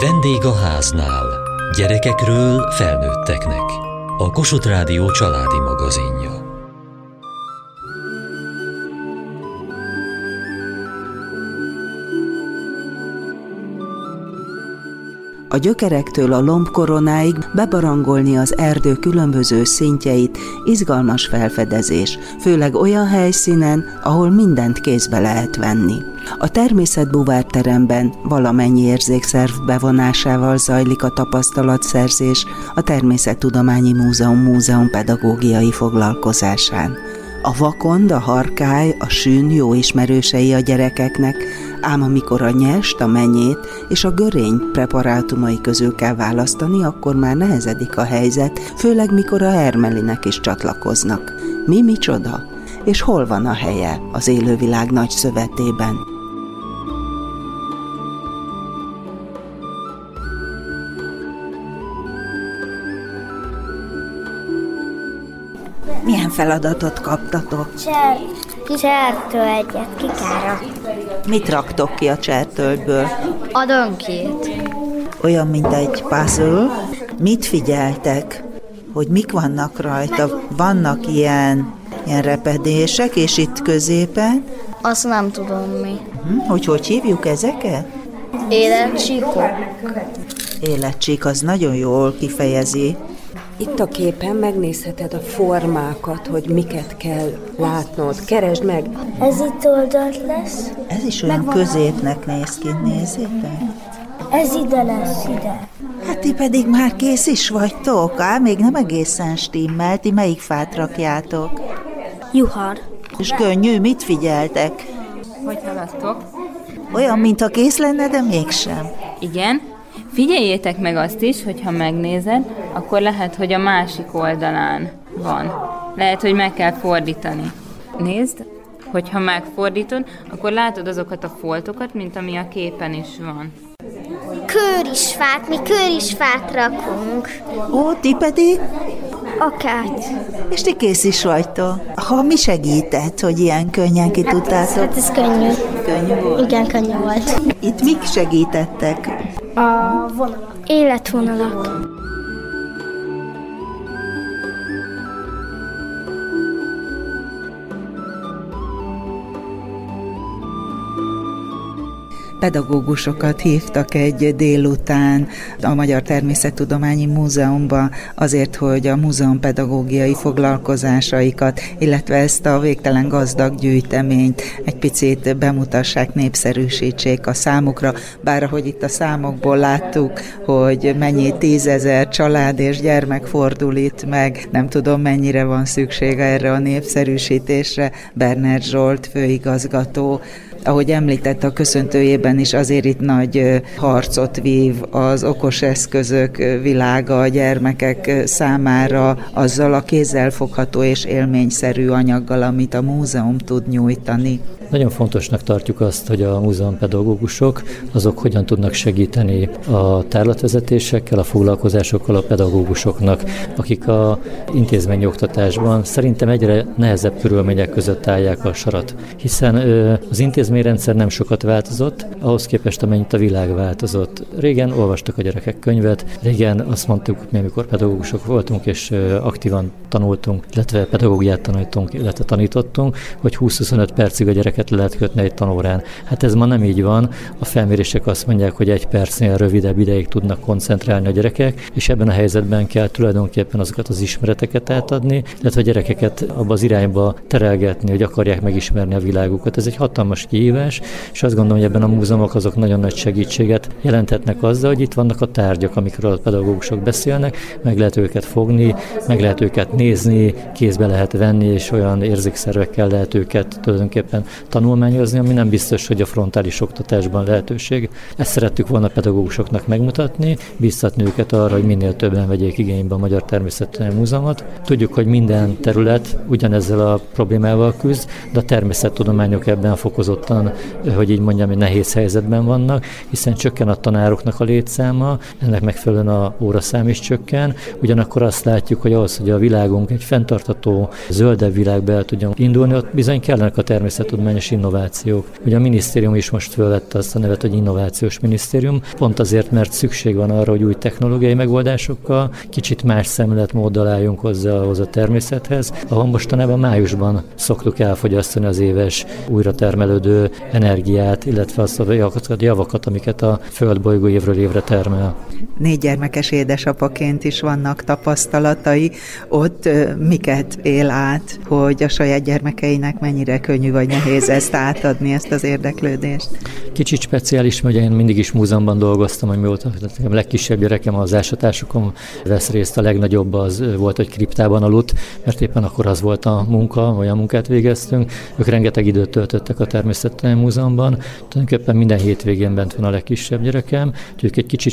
Vendég a háznál. Gyerekekről felnőtteknek. A Kossuth Rádió családi magazinja. a gyökerektől a lombkoronáig bebarangolni az erdő különböző szintjeit, izgalmas felfedezés, főleg olyan helyszínen, ahol mindent kézbe lehet venni. A természetbúvárteremben valamennyi érzékszerv bevonásával zajlik a tapasztalatszerzés a Természettudományi Múzeum múzeum pedagógiai foglalkozásán. A vakond, a harkály, a sűn jó ismerősei a gyerekeknek, ám amikor a nyest, a menyét és a görény preparátumai közül kell választani, akkor már nehezedik a helyzet, főleg mikor a hermelinek is csatlakoznak. Mi micsoda? És hol van a helye az élővilág nagy szövetében? Feladatot kaptatok? Cser, csertől egyet kikára. Mit raktok ki a csertölből? A dönkét. Olyan, mint egy puzzle. Mit figyeltek? Hogy mik vannak rajta? Vannak ilyen, ilyen repedések, és itt középen? Azt nem tudom mi. Hm, hogy hogy hívjuk ezeket? Életcsíkok. Életcsík, az nagyon jól kifejezi. Itt a képen megnézheted a formákat, hogy miket kell látnod. Keresd meg! Ez itt oldalt lesz. Ez is olyan középnek néz ki, nézzétek. Ez ide lesz, ide. Hát ti pedig már kész is vagytok, á, még nem egészen stimmel, ti melyik fát rakjátok? Juhar. És könnyű, mit figyeltek? Hogy haladtok? Olyan, mintha kész lenne, de mégsem. Igen. Figyeljétek meg azt is, hogy ha megnézed, akkor lehet, hogy a másik oldalán van. Lehet, hogy meg kell fordítani. Nézd, hogyha megfordítod, akkor látod azokat a foltokat, mint ami a képen is van. Körisfát, mi körisfát rakunk. Ó, ti pedig? Akát. És ti kész is vagytok. Ha mi segített, hogy ilyen könnyen ki tudtátok? Hát ez könnyű. Könnyű volt. Igen, könnyű volt. Itt mik segítettek? A vonalak. Életvonalak. Pedagógusokat hívtak egy délután a Magyar Természettudományi Múzeumba azért, hogy a múzeum pedagógiai foglalkozásaikat, illetve ezt a végtelen gazdag gyűjteményt egy picit bemutassák, népszerűsítsék a számukra, bár ahogy itt a számokból láttuk, hogy mennyi tízezer család és gyermek fordul itt meg, nem tudom mennyire van szüksége erre a népszerűsítésre. Bernard Zsolt főigazgató ahogy említett a köszöntőjében is, azért itt nagy harcot vív az okos eszközök világa a gyermekek számára azzal a kézzelfogható és élményszerű anyaggal, amit a múzeum tud nyújtani. Nagyon fontosnak tartjuk azt, hogy a múzeumpedagógusok azok hogyan tudnak segíteni a tárlatvezetésekkel, a foglalkozásokkal a pedagógusoknak, akik a intézményi oktatásban szerintem egyre nehezebb körülmények között állják a sarat, hiszen az intézményrendszer nem sokat változott, ahhoz képest amennyit a világ változott. Régen olvastak a gyerekek könyvet, régen azt mondtuk, mi amikor pedagógusok voltunk és aktívan tanultunk, illetve pedagógiát tanultunk, illetve tanítottunk, hogy 20-25 percig a gyereket perceket lehet kötni egy tanórán. Hát ez ma nem így van. A felmérések azt mondják, hogy egy percnél rövidebb ideig tudnak koncentrálni a gyerekek, és ebben a helyzetben kell tulajdonképpen azokat az ismereteket átadni, illetve a gyerekeket abba az irányba terelgetni, hogy akarják megismerni a világukat. Ez egy hatalmas kihívás, és azt gondolom, hogy ebben a múzeumok azok nagyon nagy segítséget jelenthetnek azzal, hogy itt vannak a tárgyak, amikről a pedagógusok beszélnek, meg lehet őket fogni, meg lehet őket nézni, kézbe lehet venni, és olyan érzékszervekkel lehet őket tulajdonképpen tanulmányozni, ami nem biztos, hogy a frontális oktatásban lehetőség. Ezt szerettük volna pedagógusoknak megmutatni, biztatni őket arra, hogy minél többen vegyék igénybe a Magyar Természettudományi Múzeumot. Tudjuk, hogy minden terület ugyanezzel a problémával küzd, de a természettudományok ebben fokozottan, hogy így mondjam, hogy nehéz helyzetben vannak, hiszen csökken a tanároknak a létszáma, ennek megfelelően a óraszám is csökken. Ugyanakkor azt látjuk, hogy ahhoz, hogy a világunk egy fenntartató, zöldebb világba el tudjon indulni, ott bizony kellenek a természettudományos érdekes innovációk. Ugye a minisztérium is most fölvette azt a nevet, hogy innovációs minisztérium, pont azért, mert szükség van arra, hogy új technológiai megoldásokkal kicsit más szemléletmóddal álljunk hozzá ahhoz a természethez, ahol mostanában májusban szoktuk elfogyasztani az éves újra termelődő energiát, illetve azt a javakat, amiket a földbolygó évről évre termel. Négy gyermekes édesapaként is vannak tapasztalatai. Ott miket él át, hogy a saját gyermekeinek mennyire könnyű vagy nehéz ezt átadni, ezt az érdeklődést? Kicsit speciális, mert én mindig is múzeumban dolgoztam, amióta a legkisebb gyerekem az ásatásokon vesz részt, a legnagyobb az volt, hogy kriptában aludt, mert éppen akkor az volt a munka, olyan munkát végeztünk. Ők rengeteg időt töltöttek a Természettudományi Múzeumban, tulajdonképpen minden hétvégén bent van a legkisebb gyerekem, úgyhogy egy kicsit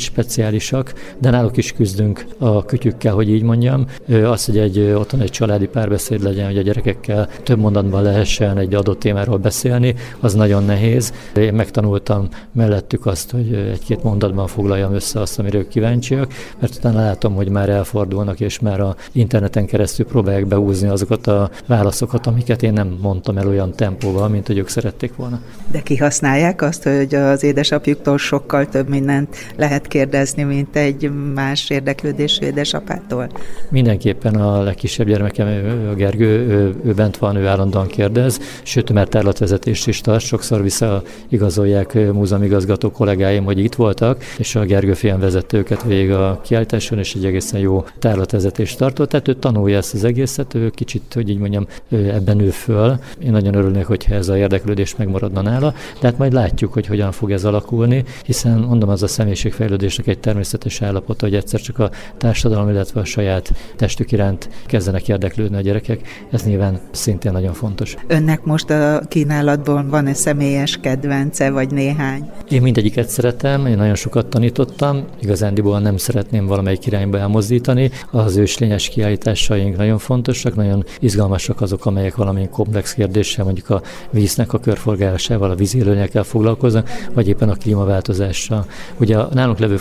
speciálisak, de náluk is küzdünk a kütyükkel, hogy így mondjam. Az, hogy egy otthon egy családi párbeszéd legyen, hogy a gyerekekkel több mondatban lehessen egy adott témáról beszélni, az nagyon nehéz. Én megtanultam mellettük azt, hogy egy-két mondatban foglaljam össze azt, amire ők kíváncsiak, mert utána látom, hogy már elfordulnak, és már a interneten keresztül próbálják behúzni azokat a válaszokat, amiket én nem mondtam el olyan tempóval, mint hogy ők szerették volna. De kihasználják azt, hogy az édesapjuktól sokkal több mindent lehet kérdezni, mint egy más érdeklődésű édesapától? Mindenképpen a legkisebb gyermekem, a Gergő, ő, ő bent van, ő állandóan kérdez, sőt, mert tárlatvezetést is tart, sokszor visszaigazolják múzeumigazgató kollégáim, hogy itt voltak, és a Gergő fiam vezette őket végig a kiállításon, és egy egészen jó tárlatvezetést tartott, tehát ő tanulja ezt az egészet, ő kicsit, hogy így mondjam, ebben ő föl. Én nagyon örülnék, hogyha ez a érdeklődés megmaradna nála, de hát majd látjuk, hogy hogyan fog ez alakulni, hiszen mondom, az a személyiségfejlődésnek egy természetes állapot, hogy egyszer csak a társadalom, illetve a saját testük iránt kezdenek érdeklődni a gyerekek. Ez nyilván szintén nagyon fontos. Önnek most a kínálatból van-e személyes kedvence, vagy néhány? Én mindegyiket szeretem, én nagyon sokat tanítottam, igazándiból nem szeretném valamelyik irányba elmozdítani. Az őslényes kiállításaink nagyon fontosak, nagyon izgalmasak azok, amelyek valamilyen komplex kérdéssel, mondjuk a víznek a körforgálásával, a vízélőnyekkel foglalkoznak, vagy éppen a klímaváltozással. Ugye a nálunk levő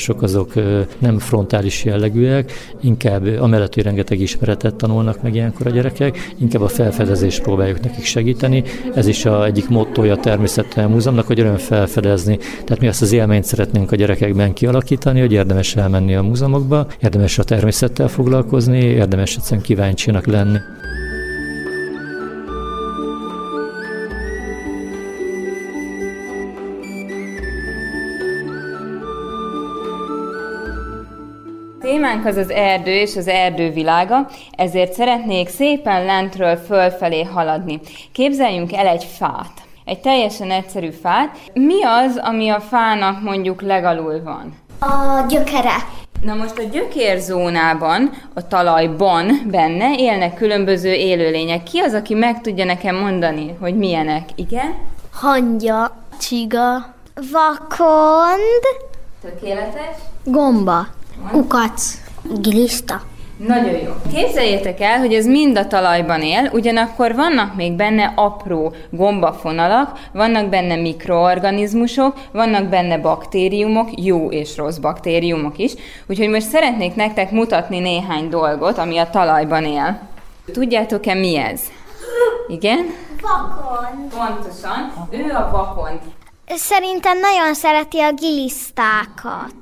foglalkozások azok nem frontális jellegűek, inkább amellett, hogy rengeteg ismeretet tanulnak meg ilyenkor a gyerekek, inkább a felfedezést próbáljuk nekik segíteni. Ez is a egyik mottoja a Természettudományi Múzeumnak, hogy öröm felfedezni. Tehát mi azt az élményt szeretnénk a gyerekekben kialakítani, hogy érdemes elmenni a múzeumokba, érdemes a természettel foglalkozni, érdemes egyszerűen kíváncsinak lenni. Témánk az az erdő és az erdő világa, ezért szeretnék szépen lentről fölfelé haladni. Képzeljünk el egy fát. Egy teljesen egyszerű fát. Mi az, ami a fának mondjuk legalul van? A gyökere. Na most a gyökérzónában, a talajban benne élnek különböző élőlények. Ki az, aki meg tudja nekem mondani, hogy milyenek? Igen? Hangya, csiga, vakond, Tökéletes. gomba, kukac, giliszta. Nagyon jó. Képzeljétek el, hogy ez mind a talajban él, ugyanakkor vannak még benne apró gombafonalak, vannak benne mikroorganizmusok, vannak benne baktériumok, jó és rossz baktériumok is. Úgyhogy most szeretnék nektek mutatni néhány dolgot, ami a talajban él. Tudjátok-e mi ez? Igen? Vakond. Pontosan. Ő a vakond. Szerintem nagyon szereti a gilisztákat.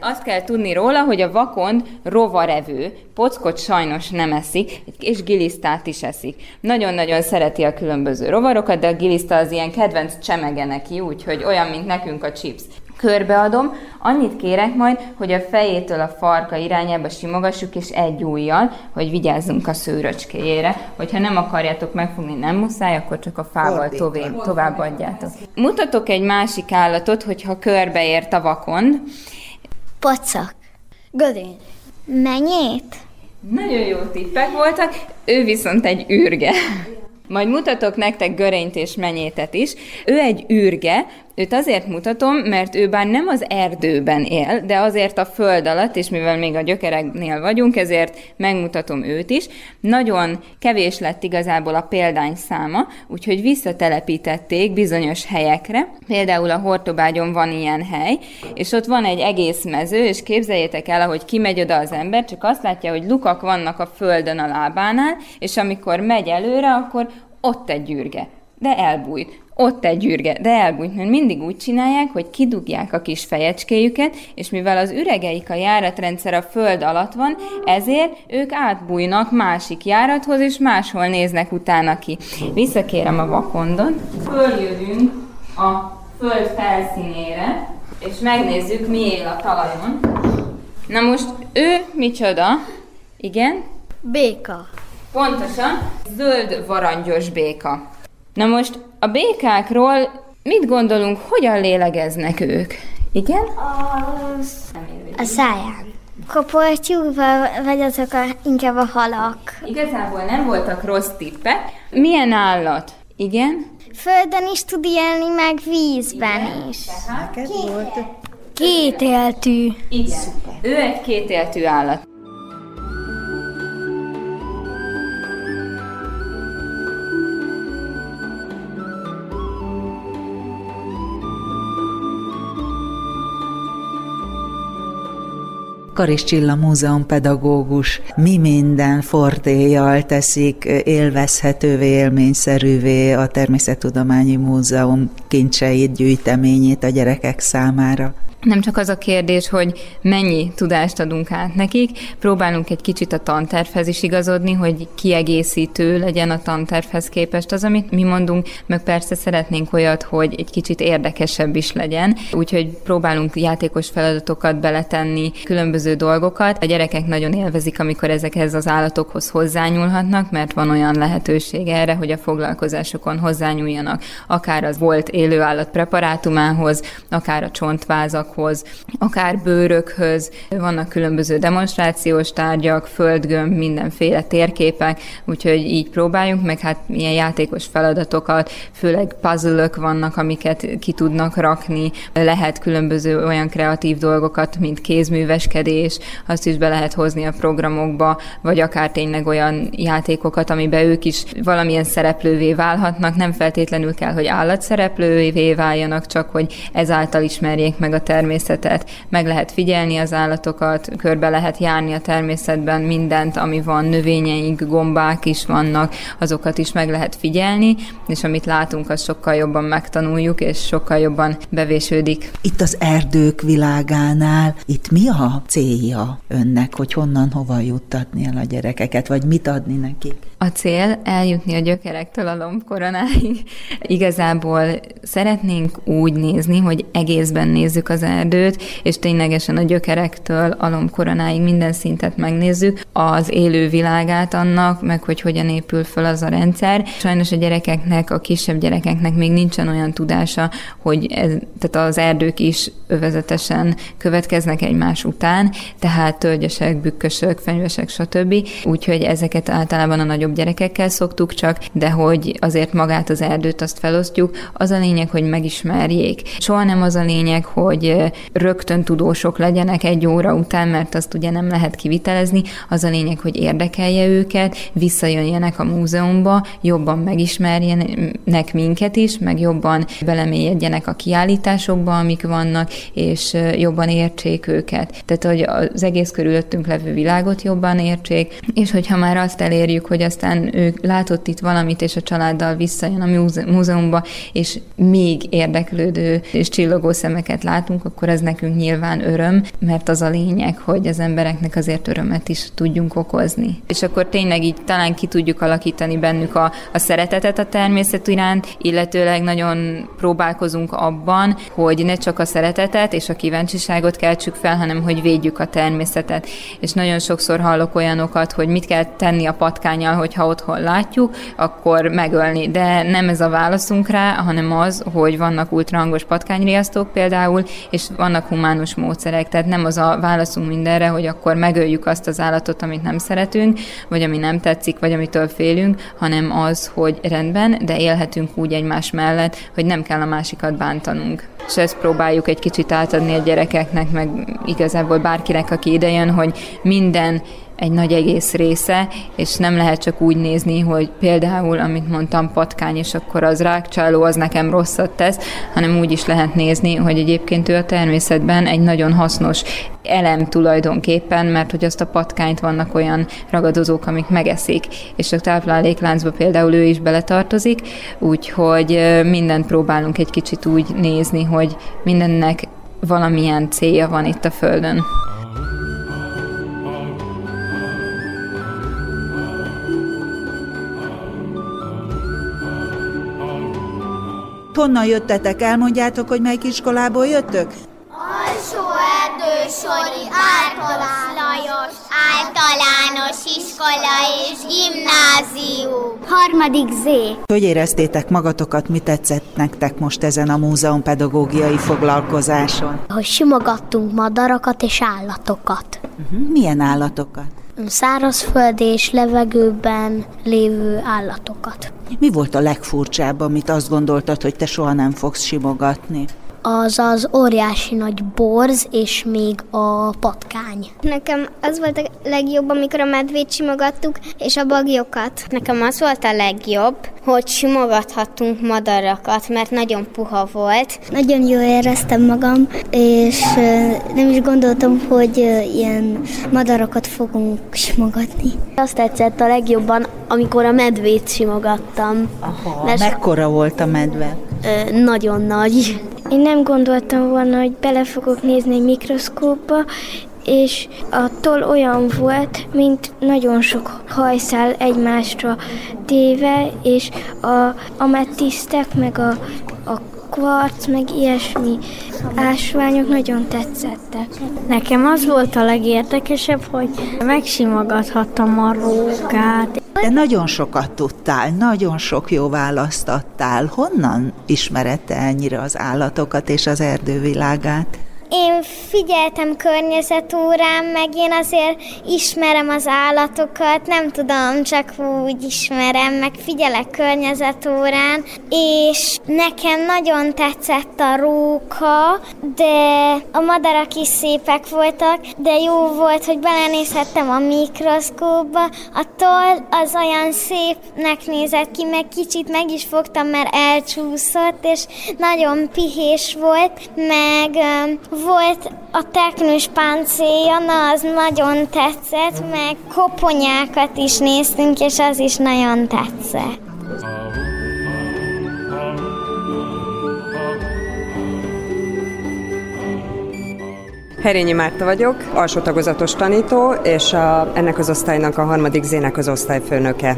Azt kell tudni róla, hogy a vakond rovarevő, pockot sajnos nem eszik, és gilisztát is eszik. Nagyon-nagyon szereti a különböző rovarokat, de a giliszta az ilyen kedvenc csemege neki, úgyhogy olyan, mint nekünk a chips. Körbeadom, annyit kérek majd, hogy a fejétől a farka irányába simogassuk, és egy ujjal, hogy vigyázzunk a szőröcskéjére. Hogyha nem akarjátok megfogni, nem muszáj, akkor csak a fával tovább, tovább adjátok. Mutatok egy másik állatot, hogyha körbeért a vakond. Pocak. Gödény. Menyét? Nagyon jó tippek voltak, ő viszont egy űrge. Majd mutatok nektek görényt és menyétet is. Ő egy űrge, őt azért mutatom, mert ő bár nem az erdőben él, de azért a föld alatt, és mivel még a gyökereknél vagyunk, ezért megmutatom őt is. Nagyon kevés lett igazából a példány száma, úgyhogy visszatelepítették bizonyos helyekre. Például a Hortobágyon van ilyen hely, és ott van egy egész mező, és képzeljétek el, ahogy kimegy oda az ember, csak azt látja, hogy lukak vannak a földön a lábánál, és amikor megy előre, akkor ott egy gyürge de elbújt ott egy űrge, de elbújt, mert mindig úgy csinálják, hogy kidugják a kis fejecskéjüket, és mivel az üregeik a járatrendszer a föld alatt van, ezért ők átbújnak másik járathoz, és máshol néznek utána ki. Visszakérem a vakondot, följövünk a föld felszínére, és megnézzük, mi él a talajon. Na most ő micsoda? Igen? Béka. Pontosan, zöld varangyos béka. Na most a békákról mit gondolunk, hogyan lélegeznek ők? Igen? Az... A száján. Koportyúval, vagy azok a, inkább a halak. Igazából nem voltak rossz tippek. Milyen állat? Igen? Földön is tud élni, meg vízben Igen. is. Neked volt? Kétéltű. Igen. Szuper. Ő egy kétéltű állat. Karis Csilla Múzeum pedagógus mi minden fortéjal teszik élvezhetővé, élményszerűvé a Természettudományi Múzeum kincseit, gyűjteményét a gyerekek számára? Nem csak az a kérdés, hogy mennyi tudást adunk át nekik, próbálunk egy kicsit a tantervhez is igazodni, hogy kiegészítő legyen a tantervhez képest az, amit mi mondunk, meg persze szeretnénk olyat, hogy egy kicsit érdekesebb is legyen, úgyhogy próbálunk játékos feladatokat beletenni, különböző dolgokat. A gyerekek nagyon élvezik, amikor ezekhez az állatokhoz hozzányúlhatnak, mert van olyan lehetőség erre, hogy a foglalkozásokon hozzányúljanak, akár az volt élőállat preparátumához, akár a csontvázak anyaghoz, akár bőrökhöz, vannak különböző demonstrációs tárgyak, földgömb, mindenféle térképek, úgyhogy így próbáljunk, meg hát milyen játékos feladatokat, főleg puzzle vannak, amiket ki tudnak rakni, lehet különböző olyan kreatív dolgokat, mint kézműveskedés, azt is be lehet hozni a programokba, vagy akár tényleg olyan játékokat, amiben ők is valamilyen szereplővé válhatnak, nem feltétlenül kell, hogy állatszereplővé váljanak, csak hogy ezáltal ismerjék meg a természetet természetet, meg lehet figyelni az állatokat, körbe lehet járni a természetben mindent, ami van, növényeink, gombák is vannak, azokat is meg lehet figyelni, és amit látunk, azt sokkal jobban megtanuljuk, és sokkal jobban bevésődik. Itt az erdők világánál, itt mi a célja önnek, hogy honnan, hova juttatni el a gyerekeket, vagy mit adni nekik? A cél eljutni a gyökerektől a lombkoronáig. Igazából szeretnénk úgy nézni, hogy egészben nézzük az erdőt, és ténylegesen a gyökerektől a lombkoronáig minden szintet megnézzük, az élő világát annak, meg hogy hogyan épül fel az a rendszer. Sajnos a gyerekeknek, a kisebb gyerekeknek még nincsen olyan tudása, hogy ez, tehát az erdők is övezetesen következnek egymás után, tehát tölgyesek, bükkösök, fenyvesek, stb. Úgyhogy ezeket általában a nagyobb nagyobb gyerekekkel szoktuk csak, de hogy azért magát az erdőt azt felosztjuk, az a lényeg, hogy megismerjék. Soha nem az a lényeg, hogy rögtön tudósok legyenek egy óra után, mert azt ugye nem lehet kivitelezni, az a lényeg, hogy érdekelje őket, visszajöjjenek a múzeumba, jobban megismerjenek minket is, meg jobban belemélyedjenek a kiállításokba, amik vannak, és jobban értsék őket. Tehát, hogy az egész körülöttünk levő világot jobban értsék, és hogyha már azt elérjük, hogy azt aztán ő látott itt valamit, és a családdal visszajön a múzeumba, és még érdeklődő és csillogó szemeket látunk, akkor ez nekünk nyilván öröm, mert az a lényeg, hogy az embereknek azért örömet is tudjunk okozni. És akkor tényleg így talán ki tudjuk alakítani bennük a, a szeretetet a természet iránt, illetőleg nagyon próbálkozunk abban, hogy ne csak a szeretetet és a kíváncsiságot keltsük fel, hanem hogy védjük a természetet. És nagyon sokszor hallok olyanokat, hogy mit kell tenni a patkányal, hogy hogyha otthon látjuk, akkor megölni. De nem ez a válaszunk rá, hanem az, hogy vannak ultrahangos patkányriasztók például, és vannak humánus módszerek. Tehát nem az a válaszunk mindenre, hogy akkor megöljük azt az állatot, amit nem szeretünk, vagy ami nem tetszik, vagy amitől félünk, hanem az, hogy rendben, de élhetünk úgy egymás mellett, hogy nem kell a másikat bántanunk. És ezt próbáljuk egy kicsit átadni a gyerekeknek, meg igazából bárkinek, aki idejön, hogy minden egy nagy egész része, és nem lehet csak úgy nézni, hogy például, amit mondtam, patkány, és akkor az rákcsáló, az nekem rosszat tesz, hanem úgy is lehet nézni, hogy egyébként ő a természetben egy nagyon hasznos elem tulajdonképpen, mert hogy azt a patkányt vannak olyan ragadozók, amik megeszik, és a táplálékláncba például ő is beletartozik, úgyhogy mindent próbálunk egy kicsit úgy nézni, hogy mindennek valamilyen célja van itt a Földön. Honnan jöttetek? Elmondjátok, hogy melyik iskolából jöttök? Alsó Erdősori Árkolas Lajos általános iskola és gimnázium. Harmadik Z. Hogy éreztétek magatokat, mi tetszett nektek most ezen a múzeum pedagógiai foglalkozáson? Hogy simogattunk madarakat és állatokat. Uh-huh. Milyen állatokat? Szárazföld és levegőben lévő állatokat. Mi volt a legfurcsább, amit azt gondoltad, hogy te soha nem fogsz simogatni? Az az óriási nagy borz, és még a patkány. Nekem az volt a legjobb, amikor a medvét simogattuk, és a bagyokat. Nekem az volt a legjobb, hogy simogathattunk madarakat, mert nagyon puha volt. Nagyon jól éreztem magam, és nem is gondoltam, hogy ilyen madarakat fogunk simogatni. Azt tetszett a legjobban, amikor a medvét simogattam. Aha, mert mekkora volt a medve? Nagyon nagy. Én nem gondoltam volna, hogy bele fogok nézni egy mikroszkópba, és a toll olyan volt, mint nagyon sok hajszál egymásra téve, és a ametisztek, meg a, a kvarc, meg ilyesmi ásványok nagyon tetszettek. Nekem az volt a legérdekesebb, hogy megsimogathattam a rókát. De nagyon sokat tudtál, nagyon sok jó választ adtál. Honnan ismerette ennyire az állatokat és az erdővilágát? Én figyeltem környezetórán, meg én azért ismerem az állatokat, nem tudom, csak úgy ismerem, meg figyelek környezetórán, és nekem nagyon tetszett a róka, de a madarak is szépek voltak, de jó volt, hogy belenézhettem a mikroszkópba. A toll az olyan szépnek nézett ki, meg kicsit meg is fogtam, mert elcsúszott, és nagyon pihés volt, meg volt a teknős páncélja, na az nagyon tetszett, meg koponyákat is néztünk, és az is nagyon tetszett. Herényi Márta vagyok, alsó tagozatos tanító, és a, ennek az osztálynak a harmadik zének az osztályfőnöke.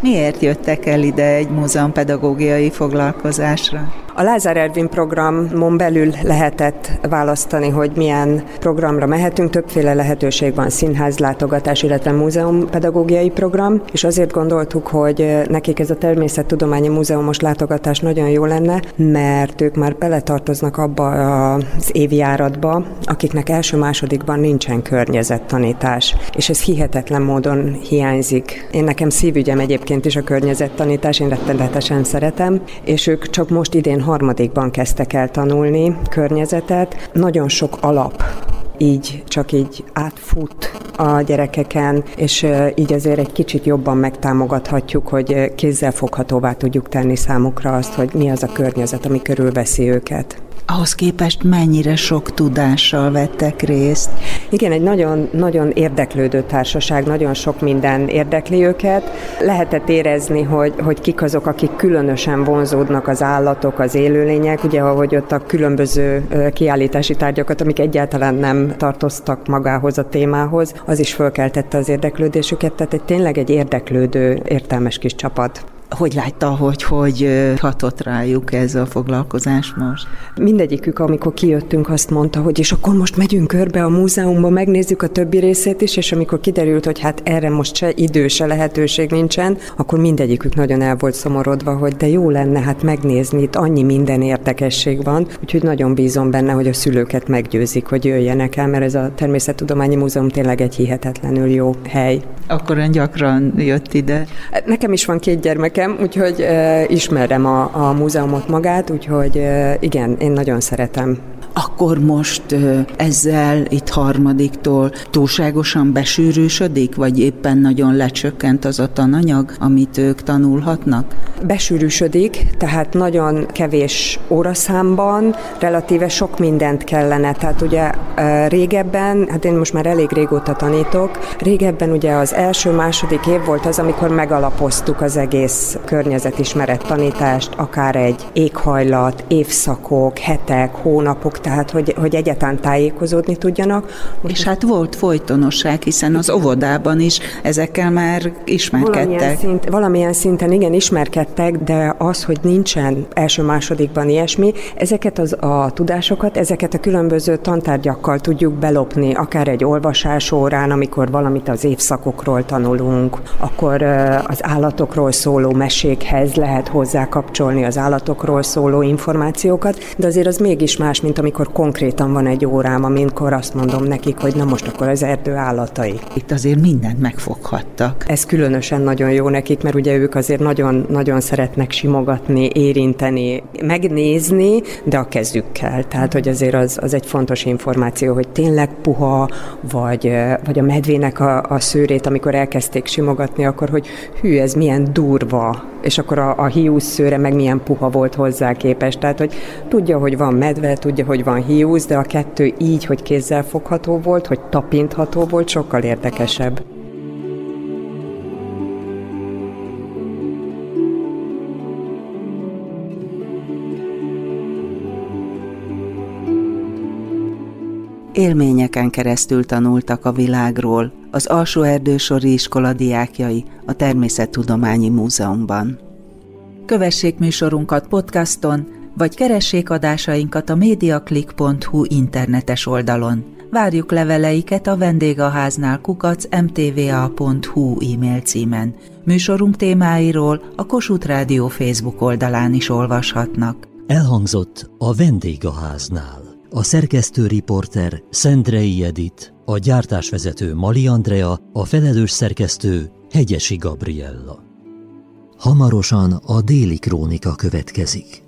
Miért jöttek el ide egy múzeumpedagógiai foglalkozásra? A Lázár Ervin programon belül lehetett választani, hogy milyen programra mehetünk. Többféle lehetőség van, színház látogatás, illetve múzeum pedagógiai program, és azért gondoltuk, hogy nekik ez a természettudományi múzeumos látogatás nagyon jó lenne, mert ők már beletartoznak abba az évjáratba, akiknek első-másodikban nincsen környezettanítás, és ez hihetetlen módon hiányzik. Én nekem szívügyem egyébként is a környezettanítás, én rettenetesen szeretem, és ők csak most idén harmadikban kezdtek el tanulni környezetet. Nagyon sok alap így csak így átfut a gyerekeken, és így azért egy kicsit jobban megtámogathatjuk, hogy kézzelfoghatóvá tudjuk tenni számukra azt, hogy mi az a környezet, ami körülveszi őket ahhoz képest mennyire sok tudással vettek részt. Igen, egy nagyon, nagyon érdeklődő társaság, nagyon sok minden érdekli őket. Lehetett érezni, hogy, hogy kik azok, akik különösen vonzódnak az állatok, az élőlények, ugye ahogy ott a különböző kiállítási tárgyakat, amik egyáltalán nem tartoztak magához a témához, az is fölkeltette az érdeklődésüket, tehát egy tényleg egy érdeklődő, értelmes kis csapat. Hogy látta, hogy hogy hatott rájuk ez a foglalkozás most? Mindegyikük, amikor kijöttünk, azt mondta, hogy és akkor most megyünk körbe a múzeumban, megnézzük a többi részét is, és amikor kiderült, hogy hát erre most se idő, se lehetőség nincsen, akkor mindegyikük nagyon el volt szomorodva, hogy de jó lenne hát megnézni, itt annyi minden érdekesség van, úgyhogy nagyon bízom benne, hogy a szülőket meggyőzik, hogy jöjjenek el, mert ez a Természettudományi Múzeum tényleg egy hihetetlenül jó hely. Akkor ön gyakran jött ide? Nekem is van két gyermekem, nekem, úgyhogy uh, ismerem a, a múzeumot magát, úgyhogy uh, igen, én nagyon szeretem. akkor most ezzel itt harmadiktól túlságosan besűrűsödik, vagy éppen nagyon lecsökkent az a tananyag, amit ők tanulhatnak? Besűrűsödik, tehát nagyon kevés óraszámban relatíve sok mindent kellene. Tehát ugye régebben, hát én most már elég régóta tanítok, régebben ugye az első-második év volt az, amikor megalapoztuk az egész környezetismeret tanítást, akár egy éghajlat, évszakok, hetek, hónapok, tehát hogy, hogy egyáltalán tájékozódni tudjanak. És hát volt folytonosság, hiszen az óvodában is ezekkel már ismerkedtek. Valamilyen, szint, valamilyen szinten igen, ismerkedtek, de az, hogy nincsen első-másodikban ilyesmi, ezeket az, a tudásokat, ezeket a különböző tantárgyakkal tudjuk belopni, akár egy olvasás órán, amikor valamit az évszakokról tanulunk, akkor az állatokról szóló mesékhez lehet hozzá kapcsolni az állatokról szóló információkat, de azért az mégis más, mint amikor konkrétan van egy órám, amikor azt mondom nekik, hogy na most akkor az erdő állatai. Itt azért mindent megfoghattak. Ez különösen nagyon jó nekik, mert ugye ők azért nagyon, nagyon szeretnek simogatni, érinteni, megnézni, de a kezükkel. Tehát, hogy azért az, az egy fontos információ, hogy tényleg puha, vagy, vagy a medvének a, a szőrét, amikor elkezdték simogatni, akkor, hogy hű, ez milyen durva, és akkor a, a hiúz szőre meg milyen puha volt hozzá képest. Tehát, hogy tudja, hogy van medve, tudja, hogy van hiúz, de a kettő így, hogy kézzel fogható volt, hogy tapintható volt, sokkal érdekesebb. Élményeken keresztül tanultak a világról az Alsó Erdősori iskola diákjai a Természettudományi Múzeumban. Kövessék műsorunkat podcaston, vagy keressék adásainkat a mediaclick.hu internetes oldalon. Várjuk leveleiket a vendégháznál kukac mtva.hu e-mail címen. Műsorunk témáiról a Kossuth Rádió Facebook oldalán is olvashatnak. Elhangzott a vendégháznál. A szerkesztő riporter Szendrei Edit, a gyártásvezető Mali Andrea, a felelős szerkesztő Hegyesi Gabriella. Hamarosan a déli krónika következik.